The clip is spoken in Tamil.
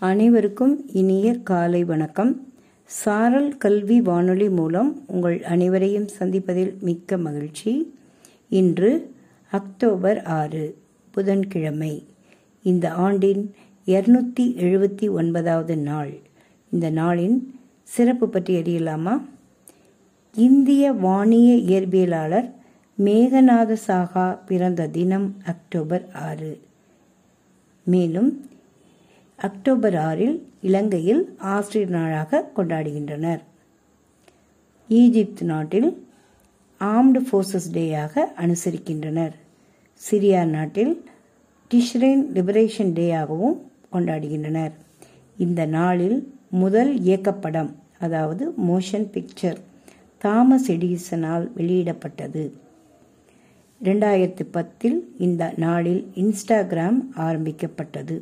அனைவருக்கும் இனிய காலை வணக்கம். சாரல் கல்வி வானொலி மூலம் உங்கள் அனைவரையும் சந்திப்பதில் மிக்க மகிழ்ச்சி. இன்று அக்டோபர் ஆறு புதன்கிழமை. இந்த ஆண்டின் இருநூத்தி எழுபத்தி ஒன்பதாவது நாள். இந்த நாளின் சிறப்பு பற்றி அறியலாமா? இந்திய வானிய இயற்பியலாளர் மேகநாத சாகா பிறந்த தினம் அக்டோபர் ஆறு. மேலும் அக்டோபர் ஆறில் இலங்கையில் ஆசிரியர் நாளாக கொண்டாடுகின்றனர். ஈஜிப்த் நாட்டில் ஆர்ம்டு ஃபோர்ஸஸ் டேயாக அனுசரிக்கின்றனர். சிரியா நாட்டில் டிஷ்ரைன் லிபரேஷன் டேயாகவும் கொண்டாடுகின்றனர். இந்த நாளில் முதல் இயக்கப்படம் அதாவது மோஷன் பிக்சர் தாமஸ் எடிசனால் வெளியிடப்பட்டது. ரெண்டாயிரத்தி பத்தில் இந்த நாளில் இன்ஸ்டாகிராம் ஆரம்பிக்கப்பட்டது.